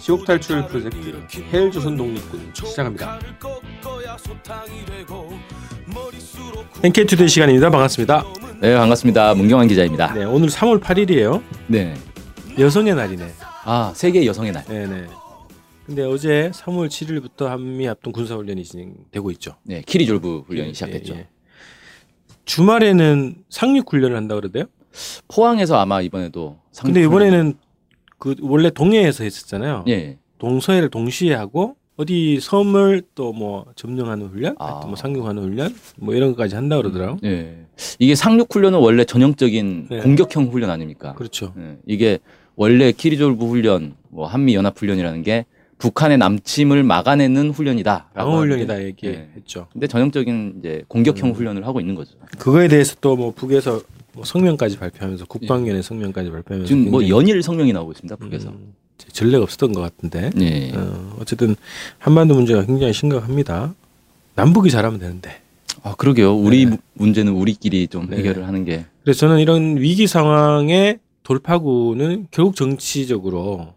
지옥 탈출 프로젝트 헬조선 독립군 시작합니다. NK투데이 시간입니다. 반갑습니다. 네, 반갑습니다. 문경환 기자입니다. 네, 오늘 3월 8일이에요. 네. 여성의 날이네. 아, 세계 여성의 날. 네 네. 근데 어제 3월 7일부터 한미 합동 군사 훈련이 진행되고 있죠. 네, 키리졸브 훈련이 예, 시작됐죠. 예, 예. 주말에는 상륙 훈련을 한다 그러대요. 포항에서 아마 이번에도 상륙 근데 이번에는 그 원래 동해에서 했었잖아요. 예. 동서해를 동시에 하고 어디 섬을 또 뭐 점령하는 훈련, 아. 또뭐 상륙하는 훈련, 뭐 이런 것까지 한다 그러더라고. 예. 이게 상륙 훈련은 원래 전형적인 네. 공격형 훈련 아닙니까? 그렇죠. 예. 이게 원래 키리졸브 훈련, 뭐 한미 연합 훈련이라는 게 북한의 남침을 막아내는 훈련이다. 방어 훈련이다 얘기했죠. 근데 전형적인 이제 공격형 음. 훈련을 하고 있는 거죠. 그거에 대해서 또 뭐 북에서 뭐 성명까지 발표하면서 국방위원회 성명까지 발표하면서 지금 뭐 연일 성명이 나오고 있습니다. 북에서. 음, 전례가 없었던 것 같은데. 예. 어, 어쨌든 한반도 문제가 굉장히 심각합니다. 남북이 잘하면 되는데. 아, 그러게요. 우리 네. 무- 문제는 우리끼리 좀 네. 해결을 하는 게 그래서 저는 이런 위기 상황의 돌파구는 결국 정치적으로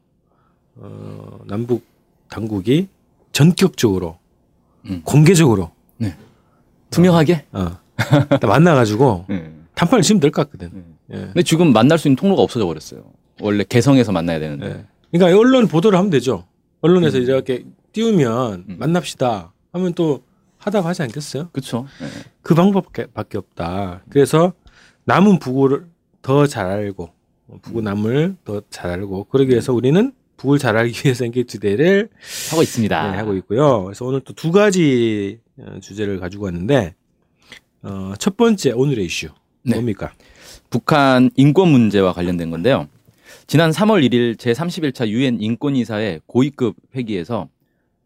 어, 남북 당국이 전격적으로 음. 공개적으로 투명하게. 어, 딱 만나가지고 예. 단판을 치면 될 것 같거든. 예. 예. 근데 지금 만날 수 있는 통로가 없어져 버렸어요. 원래 개성에서 만나야 되는데. 예. 그러니까 언론 보도를 하면 되죠. 언론에서 음. 이렇게 띄우면 음. 만납시다 하면 또 하다고 하지 않겠어요? 그렇죠. 예. 그 방법밖에 밖에 없다. 그래서 남은 북을 더잘 알고 북의 남을 더 잘 알고 그러기 위해서 우리는 북을 잘 알기 위해서 NK투데이를 하고 있습니다. 네, 하고 있고요. 그래서 오늘 또 두 가지 어, 주제를 가지고 왔는데 어, 첫 번째 오늘의 이슈 네. 뭡니까? 북한 인권 문제와 관련된 건데요. 지난 3월 1일 제31차 유엔 인권이사회 고위급 회기에서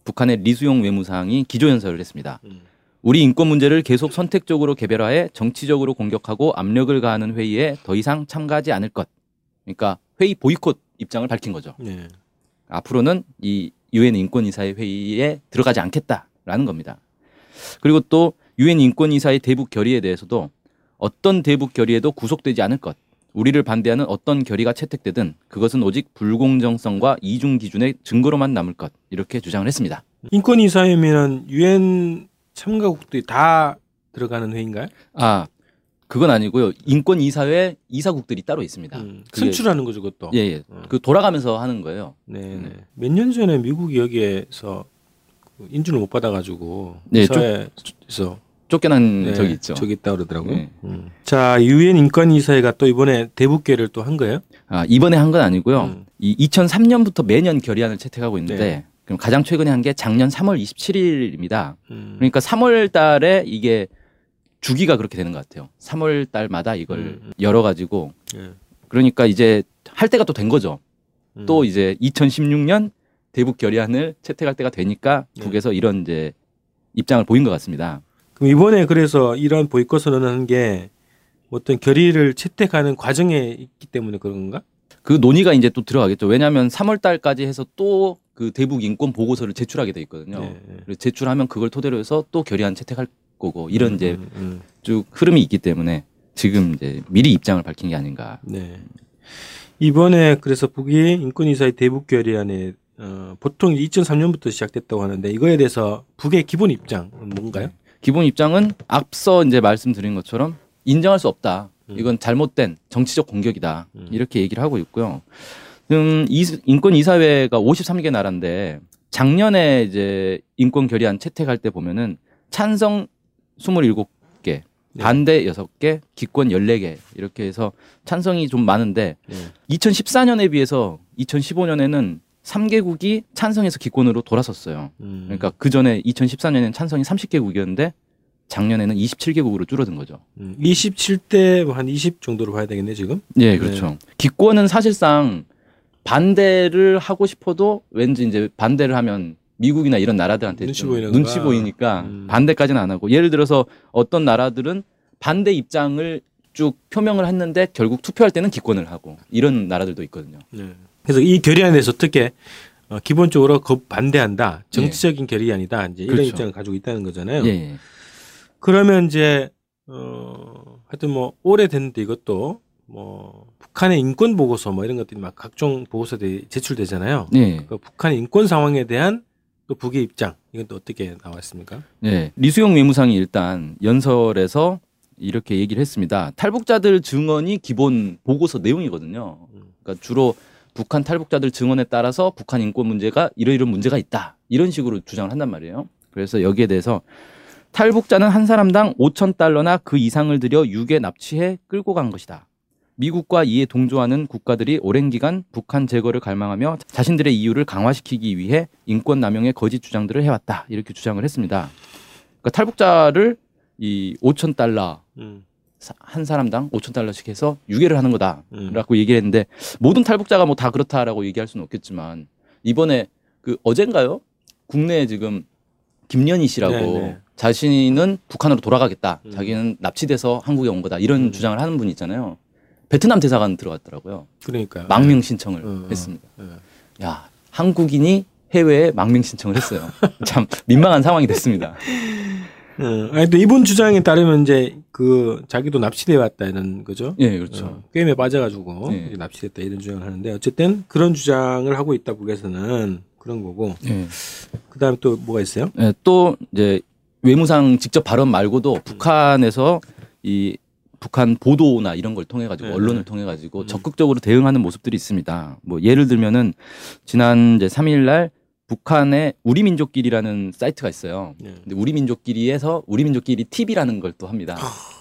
북한의 리수용 외무상이 기조연설을 했습니다. 음. 우리 인권 문제를 계속 선택적으로 개별화해 정치적으로 공격하고 압력을 가하는 회의에 더 이상 참가하지 않을 것. 그러니까 회의 보이콧 입장을 밝힌 거죠. 네. 앞으로는 이 유엔 인권이사회 회의에 들어가지 않겠다라는 겁니다. 그리고 또 유엔 인권이사의 대북 결의에 대해서도 어떤 대북 결의에도 구속되지 않을 것. 우리를 반대하는 어떤 결의가 채택되든 그것은 오직 불공정성과 이중 기준의 증거로만 남을 것. 이렇게 주장을 했습니다. 인권 이사회면 유엔 참가국들이 다 들어가는 회의인가요? 아, 그건 아니고요. 인권 이사회 이사국들이 따로 있습니다. 음, 선출하는 거죠, 그것도. 예, 예. 어. 그 돌아가면서 하는 거예요. 네, 네. 몇년 전에 미국이 여기에서 그 인준을 못 받아가지고 네, 사회에서 쫓겨난 네, 적이 있죠. 저기 있다 그러더라고요. 네. 음. 자, 유엔 인권이사회가 또 이번에 대북계를 또 한 거예요? 아, 이번에 한 건 아니고요. 음. 이 2003년부터 매년 결의안을 채택하고 있는데 네. 그럼 가장 최근에 한 게 작년 3월 27일입니다. 음. 그러니까 3월 달에 이게 주기가 그렇게 되는 것 같아요. 3월 달마다 이걸 음, 음. 열어 가지고 예. 그러니까 이제 할 때가 또 된 거죠. 음. 또 이제 2016년 대북 결의안을 채택할 때가 되니까 네. 북에서 이런 이제 입장을 보인 것 같습니다. 그럼 이번에 그래서 이런 보이콧을 하는 게 어떤 결의를 채택하는 과정에 있기 때문에 그런 건가? 그 논의가 이제 또 들어가겠죠. 왜냐하면 3월 달까지 해서 또 그 대북 인권 보고서를 제출하게 돼 있거든요. 네, 네. 제출하면 그걸 토대로 해서 또 결의안 채택할 거고 이런 이제 음, 음, 쭉 흐름이 있기 때문에 지금 이제 미리 입장을 밝힌 게 아닌가. 네. 이번에 그래서 북이 인권이사회 대북 결의안에 어, 보통 2003년부터 시작됐다고 하는데 이거에 대해서 북의 기본 입장은 뭔가요? 기본 입장은 앞서 이제 말씀드린 것처럼 인정할 수 없다. 음. 이건 잘못된 정치적 공격이다. 음. 이렇게 얘기를 하고 있고요. 음, 이, 인권 이사회가 53개 나라인데 작년에 이제 인권 결의안 채택할 때 보면은 찬성 27개, 네. 반대 6개, 기권 14개 이렇게 해서 찬성이 좀 많은데 네. 2014년에 비해서 2015년에는 3개국이 찬성해서 기권으로 돌아섰어요. 음. 그러니까 그 전에 2014년에는 찬성이 30개국이었는데 작년에는 27개국으로 줄어든 거죠. 음, 27대 한 20 정도로 봐야 되겠네 지금. 예, 그렇죠. 기권은 사실상 반대를 하고 싶어도 왠지 이제 반대를 하면 미국이나 이런 나라들한테 눈치? 눈치 보이니까 음. 반대까지는 안 하고 예를 들어서 어떤 나라들은 반대 입장을 쭉 표명을 했는데 결국 투표할 때는 기권을 하고 이런 나라들도 있거든요. 네. 그래서 이 결의안에 대해서 어떻게 어, 기본적으로 거- 반대한다. 정치적인 결의안이다. 이제 이런 그렇죠. 입장을 가지고 있다는 거잖아요. 예, 예. 그러면 이제 어 하여튼 뭐 오래됐는데 이것도 뭐 북한의 인권 보고서 뭐 이런 것들이 막 각종 보고서들이 제출되잖아요. 네. 그 북한의 인권 상황에 대한 또 북의 입장 이건 또 어떻게 나와 있습니까? 네. 리수영 외무상이 일단 연설에서 이렇게 얘기를 했습니다. 탈북자들 증언이 기본 보고서 내용이거든요. 그러니까 주로 북한 탈북자들 증언에 따라서 북한 인권 문제가 이러이런 문제가 있다. 이런 식으로 주장을 한단 말이에요. 그래서 여기에 대해서 탈북자는 한 사람당 5천 달러나 그 이상을 들여 유괴 납치해 끌고 간 것이다. 미국과 이에 동조하는 국가들이 오랜 기간 북한 제거를 갈망하며 자신들의 이유를 강화시키기 위해 인권 남용의 거짓 주장들을 해왔다. 이렇게 주장을 했습니다. 그러니까 탈북자를 이 5천 달러 음. 사- 한 사람당 5천 달러씩 해서 유괴를 하는 음. 거다라고 얘기를 했는데 모든 탈북자가 뭐 다 그렇다라고 얘기할 수는 없겠지만 이번에 그 어젠가요 국내에 지금 김연희 씨라고 네, 네. 자신은 북한으로 돌아가겠다 음. 자기는 납치돼서 한국에 온 거다 이런 음. 주장을 하는 분이 있잖아요 베트남 대사관 들어갔더라고요 그러니까요. 망명 신청을 어, 어. 했습니다 예. 야 한국인이 해외에 망명 신청을 했어요 참 민망한 상황이 됐습니다 어, 아니 또 이분 주장에 따르면 이제 그 자기도 납치돼 왔다 이런 거죠. 예 그렇죠 어, 게임에 빠져가지고 네. 이제 납치됐다 이런 주장을 하는데 어쨌든 그런 주장을 하고 있다 북에서는 그런 거고 예. 그다음 또 뭐가 있어요? 예, 또 이제 외무상 직접 발언 말고도 북한에서 이 북한 보도나 이런 걸 통해 가지고 네, 언론을 네. 통해 가지고 음. 적극적으로 대응하는 모습들이 있습니다. 뭐 예를 들면은 지난 이제 3일 날 북한의 우리 민족끼리라는 사이트가 있어요. 네. 근데 우리 민족끼리에서 우리 민족끼리 TV라는 걸 또 합니다.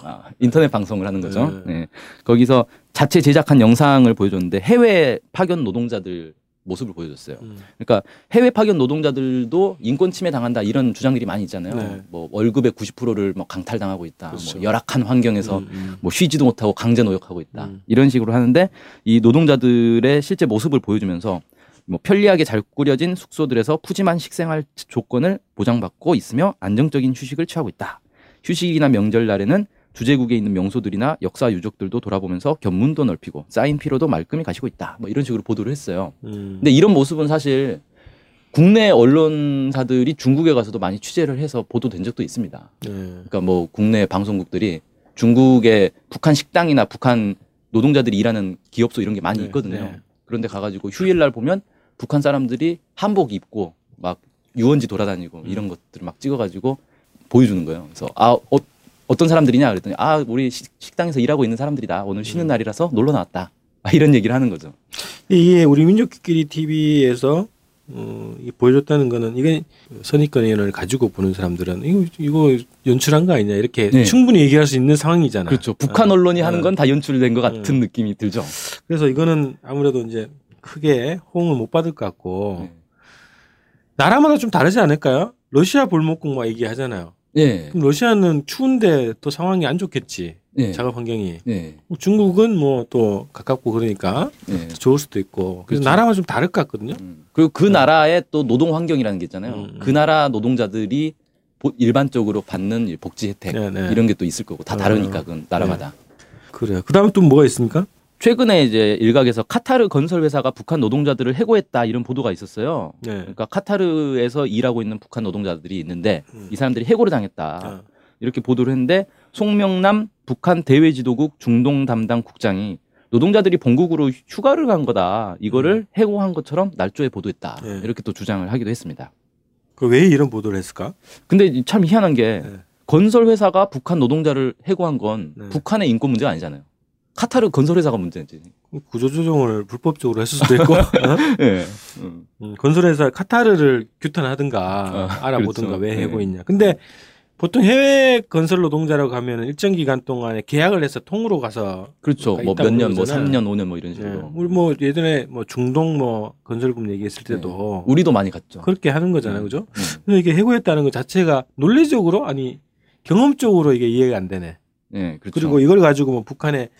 아, 인터넷 방송을 하는 거죠. 네. 네. 거기서 자체 제작한 영상을 보여줬는데 해외 파견 노동자들 모습을 보여줬어요. 음. 그러니까 해외 파견 노동자들도 인권 침해 당한다 이런 주장들이 많이 있잖아요. 네. 뭐 월급의 90%를 뭐 강탈당하고 있다. 그렇죠. 뭐 열악한 환경에서 음, 음. 뭐 쉬지도 못하고 강제 노역하고 있다. 음. 이런 식으로 하는데 이 노동자들의 실제 모습을 보여주면서 뭐 편리하게 잘 꾸려진 숙소들에서 푸짐한 식생활 조건을 보장받고 있으며 안정적인 휴식을 취하고 있다. 휴식이나 명절날에는 주제국에 있는 명소들이나 역사 유적들도 돌아보면서 견문도 넓히고 쌓인 피로도 말끔히 가시고 있다. 뭐 이런 식으로 보도를 했어요. 음. 근데 이런 모습은 사실 국내 언론사들이 중국에 가서도 많이 취재를 해서 보도된 적도 있습니다. 네. 그러니까 뭐 국내 방송국들이 중국의 북한 식당이나 북한 노동자들이 일하는 기업소 이런 게 많이 네, 있거든요. 네. 그런데 가가지고 휴일날 보면 북한 사람들이 한복 입고 막 유원지 돌아다니고 음. 이런 것들을 막 찍어가지고 보여주는 거예요. 그래서 아 어, 어떤 사람들이냐 그랬더니 아 우리 식- 식당에서 일하고 있는 사람들이다. 오늘 쉬는 음. 날이라서 놀러 나왔다. 아, 이런 얘기를 하는 거죠. 이게 우리 민족끼리 TV에서 어, 이 보여줬다는 거는 이게 선입견을 가지고 보는 사람들은 이거 이거 연출한 거 아니냐 이렇게 네. 충분히 얘기할 수 있는 상황이잖아. 그렇죠. 북한 어, 언론이 어. 하는 건 다 연출된 것 같은 음. 느낌이 들죠. 그래서 이거는 아무래도 이제 크게 호응을 못 받을 것 같고 네. 나라마다 좀 다르지 않을까요? 러시아 볼목국 막 얘기하잖아요. 예. 그럼 러시아는 추운데 또 상황이 안 좋겠지. 예. 작업 환경이. 예. 뭐 중국은 뭐 또 가깝고 그러니까 예. 좋을 수도 있고. 그래서 그렇죠. 나라마다 좀 다를 것 같거든요. 음. 그리고 그 나라의 또 노동 환경이라는 게 있잖아요. 음, 음. 그 나라 노동자들이 보- 일반적으로 받는 이 복지 혜택 네, 네. 이런 게 또 있을 거고 다 어. 다르니까 그 나라마다. 그래요. 그다음에 또 뭐가 있습니까? 최근에 이제 일각에서 카타르 건설 회사가 북한 노동자들을 해고했다 이런 보도가 있었어요. 네. 그러니까 카타르에서 일하고 있는 북한 노동자들이 있는데 음. 이 사람들이 해고를 당했다. 아, 이렇게 보도를 했는데 송명남 북한 대외지도국 중동 담당 국장이 노동자들이 본국으로 휴가를 간 거다. 이거를 해고한 것처럼 날조에 보도했다. 네. 이렇게 또 주장을 하기도 했습니다. 그 왜 이런 보도를 했을까? 근데 참 희한한 게 네. 건설 회사가 북한 노동자를 해고한 건 네. 북한의 인권 문제가 아니잖아요. 카타르 건설 회사가 문제지. 구조조정을 불법적으로 했을 수도 있고 어? 예. 음. 음, 건설회사 카타르를 규탄하든가 아, 알아보든가 그렇죠. 왜 네. 해고했냐. 근데 보통 해외 건설 노동자라고 하면 일정 기간 동안에 계약을 해서 통으로 가서 그렇죠. 그러니까 뭐 있다고 몇 년, 뭐 그러잖아요. 3년, 5년 뭐 이런 예, 식으로. 우리 뭐 예전에 뭐 중동 뭐 건설금 얘기했을 때도 네. 우리도 많이 갔죠. 그렇게 하는 거잖아요, 음. 그죠? 음. 근데 이게 해고했다는 것 자체가 논리적으로 아니 경험적으로 이게 이해가 안 되네. 예, 그렇죠. 그리고 이걸 가지고 뭐 북한의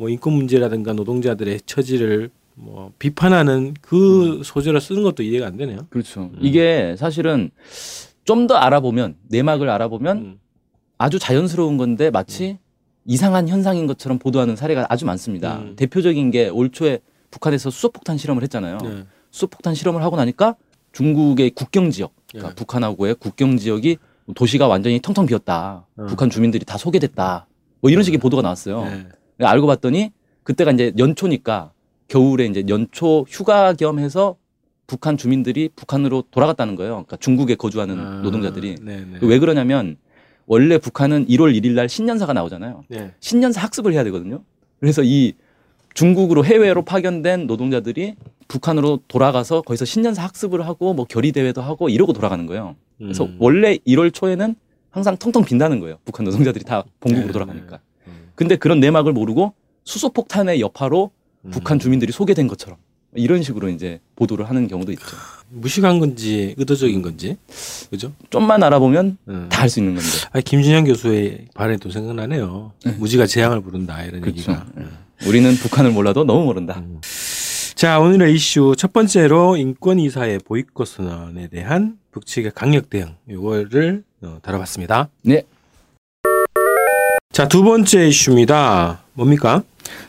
뭐 인권 문제라든가 노동자들의 처지를 뭐 비판하는 그 소재로 쓰는 것도 이해가 안 되네요. 그렇죠. 음. 이게 사실은 좀 더 알아보면 내막을 알아보면 음. 아주 자연스러운 건데 마치 이상한 현상인 것처럼 보도하는 사례가 아주 많습니다. 음. 대표적인 게 올 초에 북한에서 수소폭탄 실험을 했잖아요. 네. 수소폭탄 실험을 하고 나니까 중국의 국경 지역, 그러니까 예. 북한하고의 국경 지역이 도시가 완전히 텅텅 비었다. 어. 북한 주민들이 다 소개됐다. 뭐 이런 식의 보도가 나왔어요. 네. 알고 봤더니 그때가 이제 연초니까 겨울에 이제 연초 휴가 겸 해서 북한 주민들이 북한으로 돌아갔다는 거예요. 그러니까 중국에 거주하는 아, 노동자들이 네네. 왜 그러냐면 원래 북한은 1월 1일 날 신년사가 나오잖아요. 네. 신년사 학습을 해야 되거든요. 그래서 이 중국으로 해외로 파견된 노동자들이 북한으로 돌아가서 거기서 신년사 학습을 하고 뭐 결의 대회도 하고 이러고 돌아가는 거예요. 그래서 음. 원래 1월 초에는 항상 텅텅 빈다는 거예요. 북한 노동자들이 다 본국으로 네, 돌아가니까. 음. 근데 그런 내막을 모르고 수소폭탄의 여파로 음. 북한 주민들이 소개된 것처럼 이런 식으로 이제 보도를 하는 경우도 있죠. 무식한 건지 의도적인 건지 그죠? 좀만 알아보면 음. 다할 수 있는 건데. 아, 김준영 교수의 발언도 생각나네요. 무지가 재앙을 부른다 이런 그렇죠. 얘기가. 음. 우리는 북한을 몰라도 너무 모른다. 자 오늘의 이슈 첫 번째로 인권 이사의 보이콧 선언에 대한 북측의 강력 대응 이거를 어, 다뤄봤습니다. 네. 자 두 번째 이슈입니다. 뭡니까?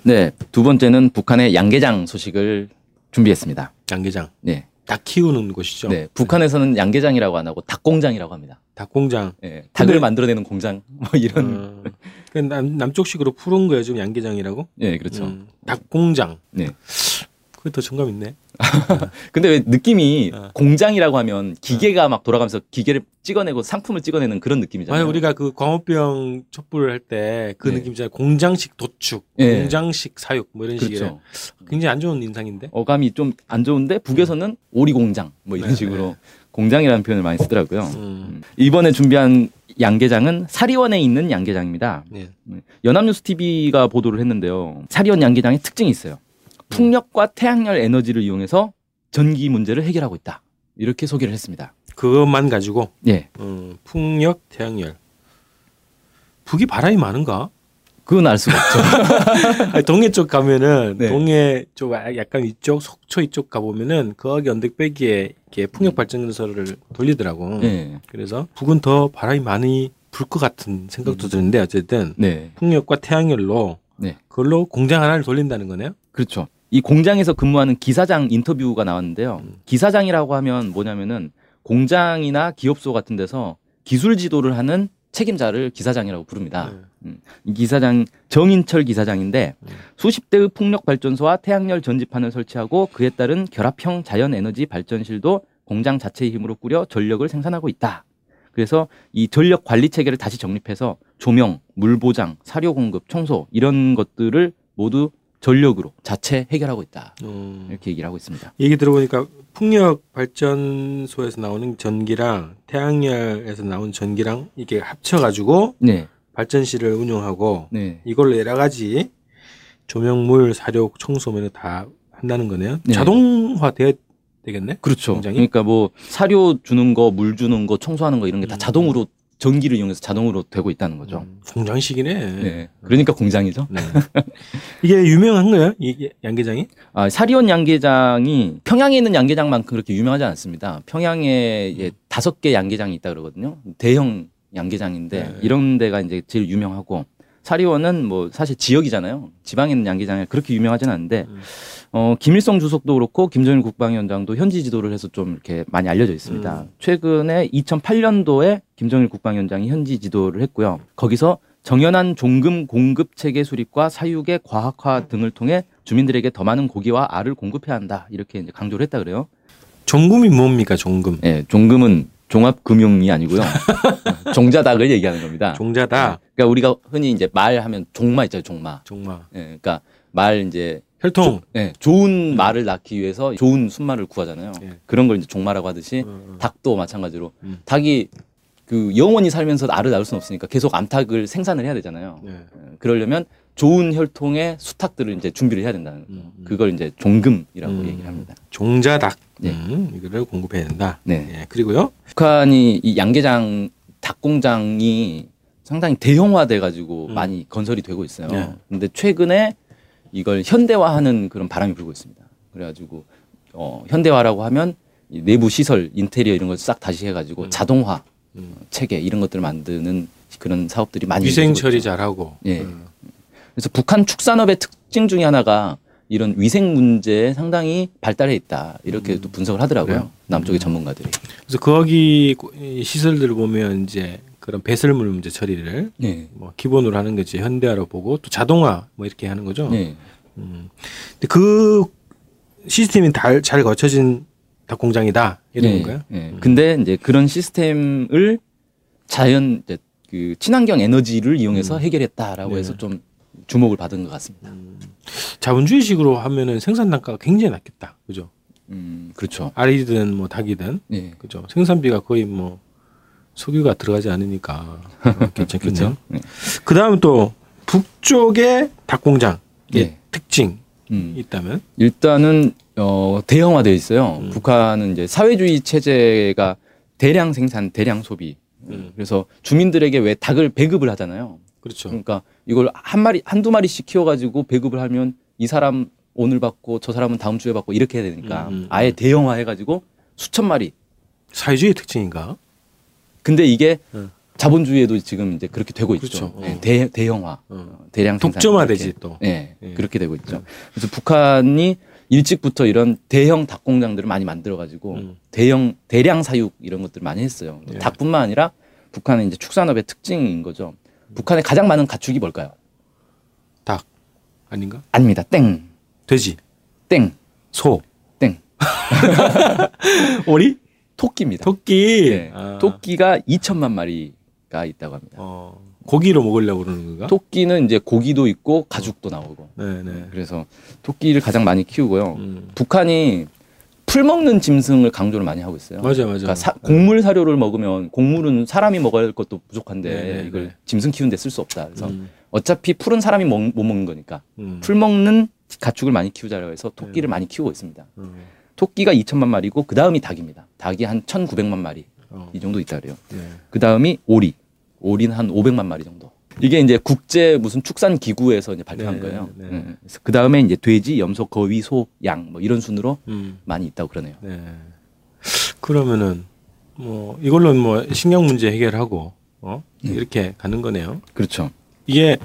네. 두 번째는 북한의 양계장 소식을 준비했습니다. 양계장. 네. 닭 키우는 곳이죠. 네. 북한에서는 양계장이라고 안 하고 닭공장이라고 합니다. 닭공장. 예, 닭을 근데- 만들어내는 공장 뭐 이런 어, 그 남, 남쪽식으로 푸른 거예요 지금 양계장이라고? 예 그렇죠 음, 닭공장. 네 그게 더 정감 있네. 근데 왜 느낌이 어. 공장이라고 하면 기계가 막 돌아가면서 기계를 찍어내고 상품을 찍어내는 그런 느낌이잖아요 만약 우리가 그 광우병 촛불을 할때 그 네. 느낌 있잖아요. 공장식 도축, 예. 공장식 사육 뭐 이런 식의 그렇죠 굉장히 안 좋은 인상인데. 어감이 좀 안 좋은데 북에서는 오리 공장 뭐 이런 네, 식으로 공장이라는 표현을 많이 쓰더라고요 음. 이번에 준비한 양계장은 사리원에 있는 양계장입니다 네. 연합뉴스 TV가 보도를 했는데요 사리원 양계장의 특징이 있어요 풍력과 태양열 에너지를 이용해서 전기 문제를 해결하고 있다 이렇게 소개를 했습니다 그것만 가지고 예 음, 풍력, 태양열. 북이 바람이 많은가? 그건 알 수가 없죠. 동해 쪽 가면은 네. 동해 쪽 아, 약간 이쪽 속초 이쪽 가 보면은 거기 언덕배기에 이렇게 풍력 발전소를 돌리더라고. 네. 그래서 북은 더 바람이 많이 불 것 같은 생각도 드는데 어쨌든 네. 풍력과 태양열로 네. 그걸로 공장 하나를 돌린다는 거네요. 그렇죠. 이 공장에서 근무하는 기사장 인터뷰가 나왔는데요. 음. 기사장이라고 하면 뭐냐면은 공장이나 기업소 같은 데서 기술 지도를 하는 책임자를 기사장이라고 부릅니다. 네. 이 기사장 정인철 기사장인데 음. 수십 대의 풍력 발전소와 태양열 전지판을 설치하고 그에 따른 결합형 자연 에너지 발전실도 공장 자체의 힘으로 꾸려 전력을 생산하고 있다. 그래서 이 전력 관리 체계를 다시 정립해서 조명, 물 보장, 사료 공급, 청소 이런 것들을 모두 전력으로 자체 해결하고 있다. 음. 이렇게 얘기를 하고 있습니다. 얘기 들어보니까 풍력 발전소에서 나오는 전기랑 태양열에서 나온 전기랑 이게 합쳐가지고 네, 발전실을 운영하고 네, 이걸로 여러 가지 조명물, 사료, 청소 이런 거다 한다는 거네요. 네. 자동화 돼 되겠네. 그렇죠. 공장이? 그러니까 뭐 사료 주는 거, 물 주는 거, 청소하는 거 이런 게다 음. 자동으로 전기를 이용해서 자동으로 되고 있다는 거죠. 음, 공장식이네. 네, 그러니까 공장이죠. 네. 이게 유명한 거예요? 이게 양계장이? 아, 사리원 양계장이 평양에 있는 양계장만큼 그렇게 유명하지 않습니다. 평양에 다섯 개 양계장이 있다 그러거든요. 대형 양계장인데 네. 이런 데가 이제 제일 유명하고 사리원은 뭐 사실 지역이잖아요. 지방에 있는 양계장이 그렇게 유명하지는 않은데 음. 어, 김일성 주석도 그렇고 김정일 국방위원장도 현지 지도를 해서 좀 이렇게 많이 알려져 있습니다. 음. 최근에 2008년도에 김정일 국방위원장이 현지 지도를 했고요. 거기서 정연한 종금 공급 체계 수립과 사육의 과학화 등을 통해 주민들에게 더 많은 고기와 알을 공급해야 한다. 이렇게 이제 강조를 했다 그래요. 종금이 뭡니까? 종금. 예, 종금은 종합금융이 아니고요. 종자닭을 얘기하는 겁니다. 종자다. 그러니까 우리가 흔히 이제 말하면 종마 있잖아요, 종마. 종마. 예, 그러니까 말 이제 혈통. 네, 좋은 말을 낳기 위해서 좋은 순말을 구하잖아요. 예. 그런 걸 이제 종마라고 하듯이 어, 어. 닭도 마찬가지로 음. 닭이 그 영원히 살면서 알을 낳을 수는 없으니까 계속 암탉을 생산을 해야 되잖아요. 네. 어, 그러려면 좋은 혈통의 수탉들을 이제 준비를 해야 된다는. 음, 음. 그걸 이제 종금이라고 음. 얘기를 합니다. 종자닭. 네. 음, 이거를 공급해야 된다. 네. 예, 그리고요. 북한이 이 양계장 닭 공장이 상당히 대형화돼 가지고 음. 많이 건설이 되고 있어요. 네. 근데 최근에 이걸 현대화하는 그런 바람이 불고 있습니다. 그래가지고 어, 현대화라고 하면 이 내부 시설, 인테리어 이런 걸 싹 다시 해가지고 음. 자동화 음. 체계 이런 것들을 만드는 그런 사업들이 많이 위생 처리. 잘하고. 예. 음. 그래서 북한 축산업의 특징 중에 하나가 이런 위생 문제에 상당히 발달해 있다 이렇게 또 분석을 하더라고요 그래요? 남쪽의 음. 전문가들이. 그래서 거기 이 시설들을 보면 이제 그런 배설물 문제 처리를 네. 뭐 기본으로 하는 거지 현대화로 보고 또 자동화 뭐 이렇게 하는 거죠. 네. 음. 근데 그 시스템이 달, 잘 거쳐진 닭 공장이다 이런 예, 건가요? 예. 근데 이제 그런 시스템을 자연 이제 그 친환경 에너지를 이용해서 해결했다라고 네. 해서 좀 주목을 받은 것 같습니다. 자본주의식으로 하면은 생산 단가가 굉장히 낮겠다. 그죠? 음, 그렇죠. 알이든 뭐 닭이든 예. 그죠? 생산비가 거의 뭐 석유가 들어가지 않으니까 어. 네. 그 다음 또 북쪽의 닭공장 의 예. 특징이 음. 있다면 일단은 어, 대형화되어 있어요. 음. 북한은 이제 사회주의 체제가 대량 생산, 대량 소비. 음. 그래서 주민들에게 왜 닭을 배급을 하잖아요. 그렇죠. 그러니까 이걸 한 마리 한두 마리씩 키워가지고 배급을 하면 이 사람 오늘 받고 저 사람은 다음 주에 받고 이렇게 해야 되니까 음, 음, 아예 대형화 해가지고 수천 마리. 사회주의 특징인가? 근데 이게 음. 자본주의에도 지금 이제 그렇게 되고 있죠. 그렇죠. 어. 네, 대, 대형화, 어. 어, 대량 생산 독점화되지. 또. 네, 예. 그렇게 되고 있죠. 그래서 북한이 일찍부터 이런 대형 닭 공장들을 많이 만들어가지고 음. 대형 대량 사육 이런 것들을 많이 했어요. 예. 닭뿐만 아니라 북한의 이제 축산업의 특징인 거죠. 북한에 가장 많은 가축이 뭘까요? 닭 아닌가? 아닙니다. 땡, 돼지, 땡, 소, 땡. 오리, 토끼입니다. 토끼. 네. 아. 토끼가 2천만 마리가 있다고 합니다. 어, 고기로 먹으려고 그러는 건가? 토끼는 이제 고기도 있고 가죽도 나오고. 네, 네. 그래서 토끼를 가장 많이 키우고요. 음. 북한이 풀 먹는 짐승을 강조를 많이 하고 있어요. 맞아, 맞아. 그러니까 사- 곡물 사료를 먹으면 곡물은 사람이 먹어야 할 것도 부족한데 네, 네, 이걸 네. 짐승 키우는데 쓸 수 없다. 그래서 음, 어차피 풀은 사람이 먹, 못 먹는 거니까 음. 풀 먹는 가축을 많이 키우자고 해서 토끼를 많이 키우고 있습니다. 음, 토끼가 2천만 마리고 그 다음이 닭입니다. 닭이 한 1,900만 마리 어, 이 정도 있다 그래요. 네. 그 다음이 오리. 오리는 한 500만 마리 정도. 이게 이제 국제 무슨 축산 기구에서 이제 발표한 네, 거예요. 네. 음. 그래서 그 다음에 이제 돼지, 염소, 거위, 소, 양 뭐 이런 순으로 음, 많이 있다고 그러네요. 네. 그러면은 뭐 이걸로 뭐 식량 문제 해결하고 어 네. 이렇게 가는 거네요. 그렇죠. 이게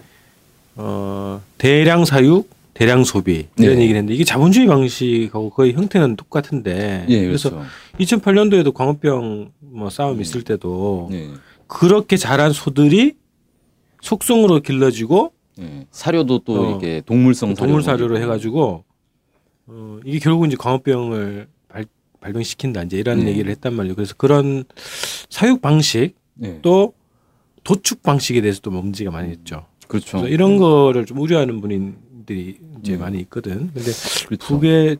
어 대량 사육, 대량 소비 이런 네. 얘기를 했는데 이게 자본주의 방식하고 거의 형태는 똑같은데 예, 그래서 그렇죠. 2008년도에도 광우병 뭐 싸움 있을 때도 예. 그렇게 자란 소들이 속성으로 길러지고 예. 사료도 또 어. 이렇게 동물성 동물 사료로. 해가지고 어, 이게 결국 이제 광우병을 발, 발병시킨다 이제 이런 네. 얘기를 했단 말이에요. 그래서 그런 사육 방식 예. 또 도축 방식에 대해서도 문제가 많이 있죠. 그렇죠. 이런 거를 좀 우려하는 분들이 이제 음. 많이 있거든. 근데 그렇죠. 북의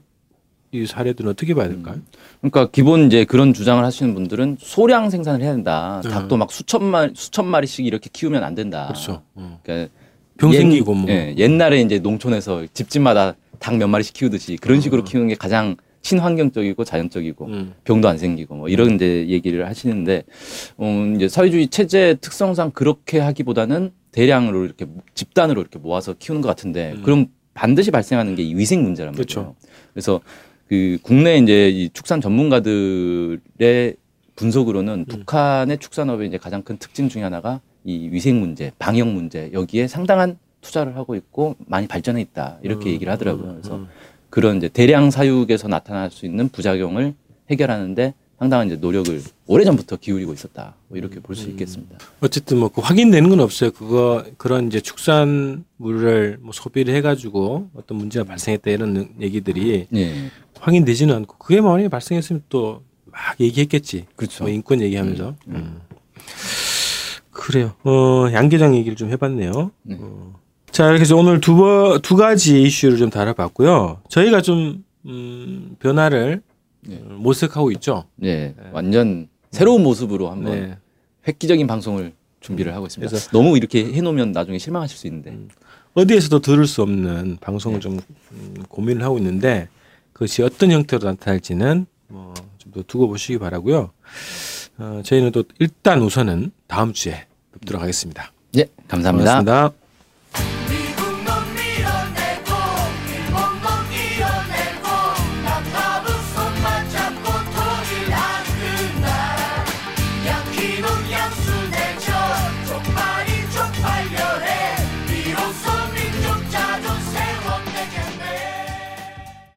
이 사례들은 어떻게 봐야 될까요? 그러니까 기본 이제 그런 주장을 하시는 분들은 소량 생산을 해야 된다. 음. 닭도 막 수천 마리 수천 마리씩 이렇게 키우면 안 된다. 그렇죠. 어. 그러니까 병 옛- 생기고 뭐. 예, 옛날에 이제 농촌에서 집집마다 닭 몇 마리씩 키우듯이 그런 식으로 어. 키우는 게 가장 친환경적이고 자연적이고 음. 병도 안 생기고 뭐 이런 이제 얘기를 하시는데 음, 이제 사회주의 체제 특성상 그렇게 하기보다는 대량으로 이렇게 집단으로 이렇게 모아서 키우는 것 같은데 음. 그럼 반드시 발생하는 게 이 위생 문제란 말이에요. 그렇죠. 그래서 그 국내 이제 이 축산 전문가들의 분석으로는 음. 북한의 축산업의 이제 가장 큰 특징 중에 하나가 이 위생 문제, 방역 문제 여기에 상당한 투자를 하고 있고 많이 발전해 있다 이렇게 음, 얘기를 하더라고요. 음, 그래서 음. 그런 이제 대량 사육에서 나타날 수 있는 부작용을 해결하는데 상당한 이제 노력을 오래 전부터 기울이고 있었다. 뭐 이렇게 볼수 음. 있겠습니다. 어쨌든 뭐 그 확인되는 건 없어요. 그거 그런 이제 축산물을 뭐 소비를 해가지고 어떤 문제가 발생했다 이런 얘기들이 예, 확인되지는 않고 그게 만약에 발생했으면 또 막 얘기했겠지. 그렇죠. 뭐 인권 얘기하면서. 음, 음. 음. 그래요. 어, 양계장 얘기를 좀 해봤네요. 네. 어. 자, 이렇게 해서 오늘 두, 번, 두 가지 이슈를 좀 다뤄봤고요. 저희가 좀, 음, 변화를 네. 어, 모색하고 있죠. 예, 완전 새로운 모습으로 한번 네. 획기적인 방송을 준비를 하고 있습니다. 그래서- 너무 이렇게 해놓으면 나중에 실망하실 수 있는데. 음. 어디에서도 들을 수 없는 방송을 네. 좀 음, 고민을 하고 있는데 그것이 어떤 형태로 나타날지는 뭐 좀 더 두고 보시기 바라고요. 어, 저희는 또 일단 우선은 다음 주에 뵙도록 하겠습니다. 예, 감사합니다. 고맙습니다.